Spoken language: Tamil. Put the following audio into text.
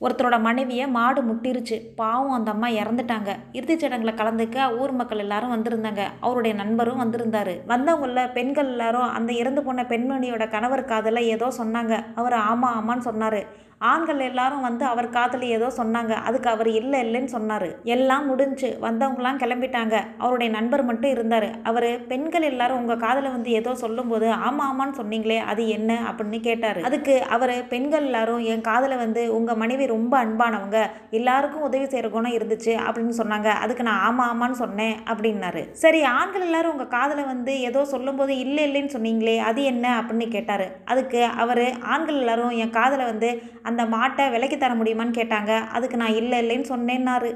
ஒருத்தரோட மனைவியை மாடு முட்டிருச்சு. பாவம் அந்த அம்மா இறந்துட்டாங்க. இறுதிச் சடங்கில் கலந்துக்க ஊர் மக்கள் எல்லாரும் வந்திருந்தாங்க. அவருடைய நண்பரும் வந்திருந்தாரு. வந்தவங்கள பெண்கள் எல்லாரும் அந்த இறந்து போன பெண்மணியோட கணவர் காதில் ஏதோ சொன்னாங்க. அவர் ஆமா ஆமான்னு சொன்னாரு. ஆண்கள் எல்லாரும் வந்து அவர் காதில் ஏதோ சொன்னாங்க. அதுக்கு அவர் இல்லை இல்லைன்னு சொன்னார். எல்லாம் முடிஞ்சு வந்தவங்களாம் கிளம்பிட்டாங்க. அவருடைய நண்பர் மட்டும் இருந்தார். அவர் பெண்கள் எல்லாரும் உங்கள் காதில் வந்து ஏதோ சொல்லும்போது ஆமாம் ஆமான்னு சொன்னீங்களே அது என்ன? அப்படின்னு கேட்டார். அதுக்கு அவர் பெண்கள் எல்லாரும் என் காதில் வந்து உங்கள் மனைவி ரொம்ப அன்பானவங்க. எல்லாருக்கும் உதவி செய்கிற குணம் இருந்துச்சு அப்படின்னு சொன்னாங்க. அதுக்கு நான் ஆமாம் ஆமான்னு சொன்னேன் அப்படின்னாரு. சரி ஆண்கள் எல்லாரும் உங்கள் காதில் வந்து ஏதோ சொல்லும்போது இல்லை இல்லைன்னு சொன்னீங்களே அது என்ன அப்படின்னு கேட்டார். அதுக்கு அவர் ஆண்கள் எல்லாரும் என் காதில் வந்து அந்த மாட்டை விலைக்கு தர முடியுமான்னு கேட்டாங்க. அதுக்கு நான் இல்லை இல்லைன்னு சொன்னேன்னாரு.